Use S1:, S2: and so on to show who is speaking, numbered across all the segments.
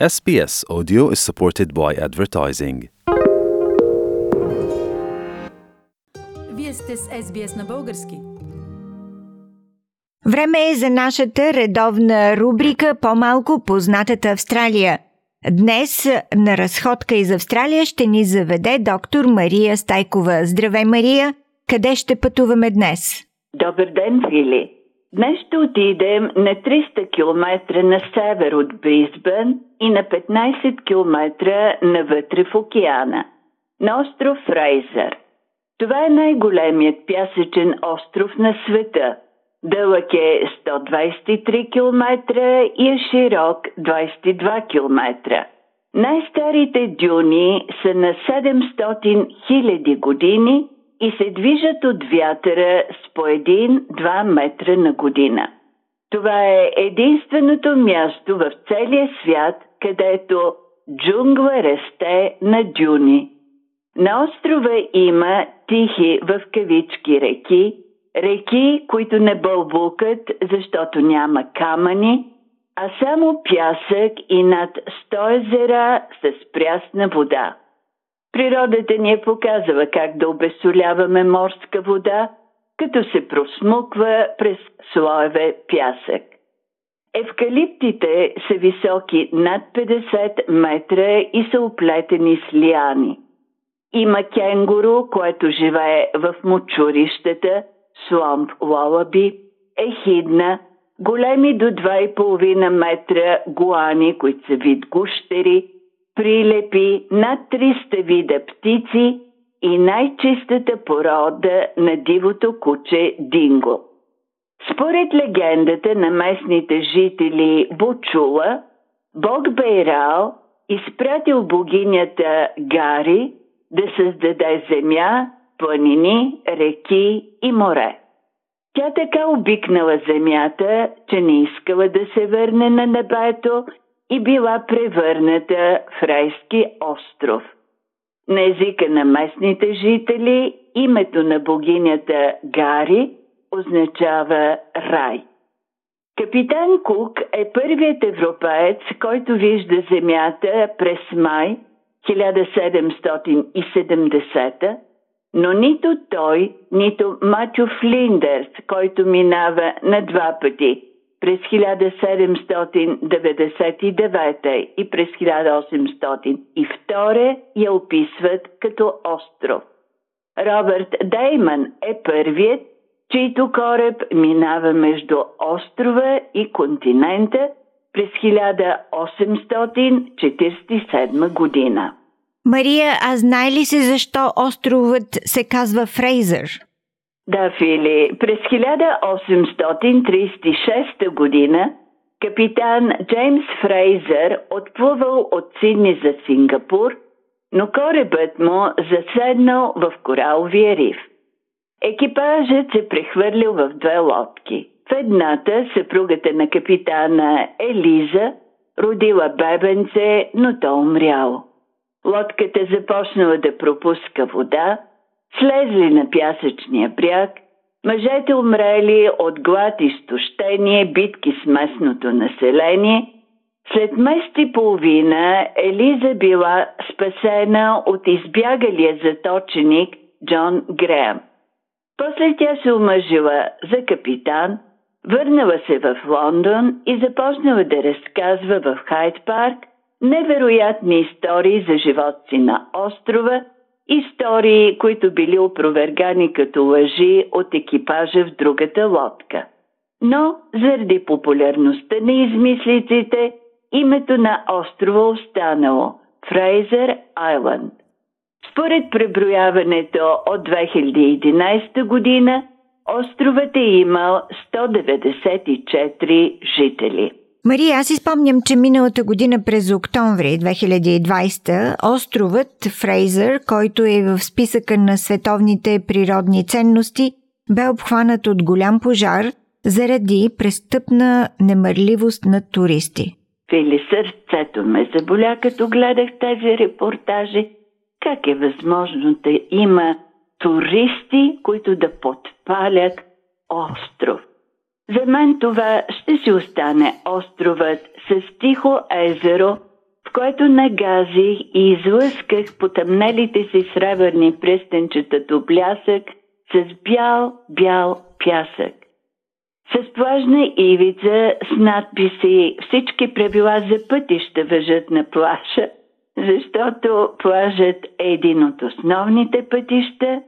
S1: SBS Audio is supported by advertising.
S2: Вие сте с SBS на български.
S3: Време е за нашата редовна рубрика По-малко познатата Австралия. Днес на разходка из Австралия ще ни заведе доктор Мария Стайкова. Здравей, Мария! Къде ще пътуваме днес?
S4: Добър ден, Фили! Днес ще отидем на 300 км на север от Бризбън и на 15 км навътре в океана, на остров Фрейзър. Това е най-големият пясъчен остров на света. Дълъг е 123 км и е широк 22 км. Най-старите дюни са на 700 000 години и се движат от вятъра с по 1-2 метра на година. Това е единственото място в целия свят, където джунгла расте на дюни. На острова има тихи в кавички реки, реки, които не бълбукат, защото няма камъни, а само пясък и над 100 езера с прясна вода. Природата ни е показва как да обесоляваме морска вода, като се просмуква през слоеве пясък. Евкалиптите са високи над 50 метра и са оплетени с лиани. Има кенгуру, което живее в мочурищата, сломп лолаби, ехидна, големи до 2,5 метра гуани, които са вид гущери, прилепи над 300 вида птици и най-чистата порода на дивото куче Динго. Според легендата на местните жители Бучула, бог Бейрал изпратил богинята Гари да създаде земя, планини, реки и море. Тя така обикнала земята, че не искала да се върне на небето и била превърната в райски остров. На езика на местните жители името на богинята Гари означава рай. Капитан Кук е първият европеец, който вижда Земята през май 1770, но нито той, нито Мачо Флиндерс, който минава на два пъти през 1799 и през 1802 я описват като остров. Робърт Дейман е първият, чийто кораб минава между острова и континента през 1847 година.
S3: Мария, а знае ли се защо островът се казва Фрейзър?
S4: Да, Фили, през 1836 година капитан Джеймс Фрейзър отплувал от Сидни за Сингапур, но корабът му заседнал в кораловия риф. Екипажът се прехвърлил в две лодки. В едната съпругата на капитана Елиза родила бебенце, но то умряло. Лодката започнала да пропуска вода, слезли на пясъчния бряг, мъжете умрели от глад и стощение, битки с местното население. След месец и половина Елиза била спасена от избягалия заточеник Джон Греъм. После тя се омъжила за капитан, върнала се в Лондон и започнала да разказва в Хайд парк невероятни истории за животци на острова, истории, които били опровергани като лъжи от екипажа в другата лодка. Но заради популярността на измислиците, името на острова останало – Фрейзер Айланд. Според преброяването от 2011 година, островът е имал 194 жители.
S3: Мария, аз изпомням, че миналата година през октомври 2020 островът Фрейзър, който е в списъка на световните природни ценности, бе обхванат от голям пожар заради престъпна немърливост на туристи.
S4: Фили, сърцето ме заболя, като гледах тези репортажи. Как е възможно да има туристи, които да подпалят остров? За мен това ще си остане островът с тихо езеро, което нагазих и излъсках потъмнелите си сребърни пръстенчета до блясък с бял-бял пясък. С плажна ивица с надписи всички правила за пътища въжат на плаша, защото плажът е един от основните пътища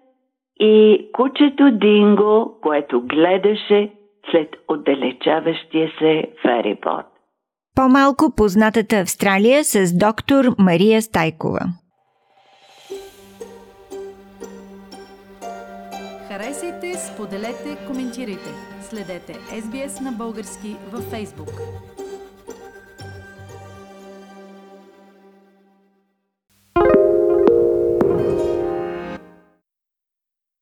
S4: и кучето Динго, което гледаше след отдалечаващия се ферибот.
S3: По-малко познатата Австралия с доктор Мария Стайкова.
S2: Харесайте, споделете, коментирайте. Следете SBS на български във Facebook.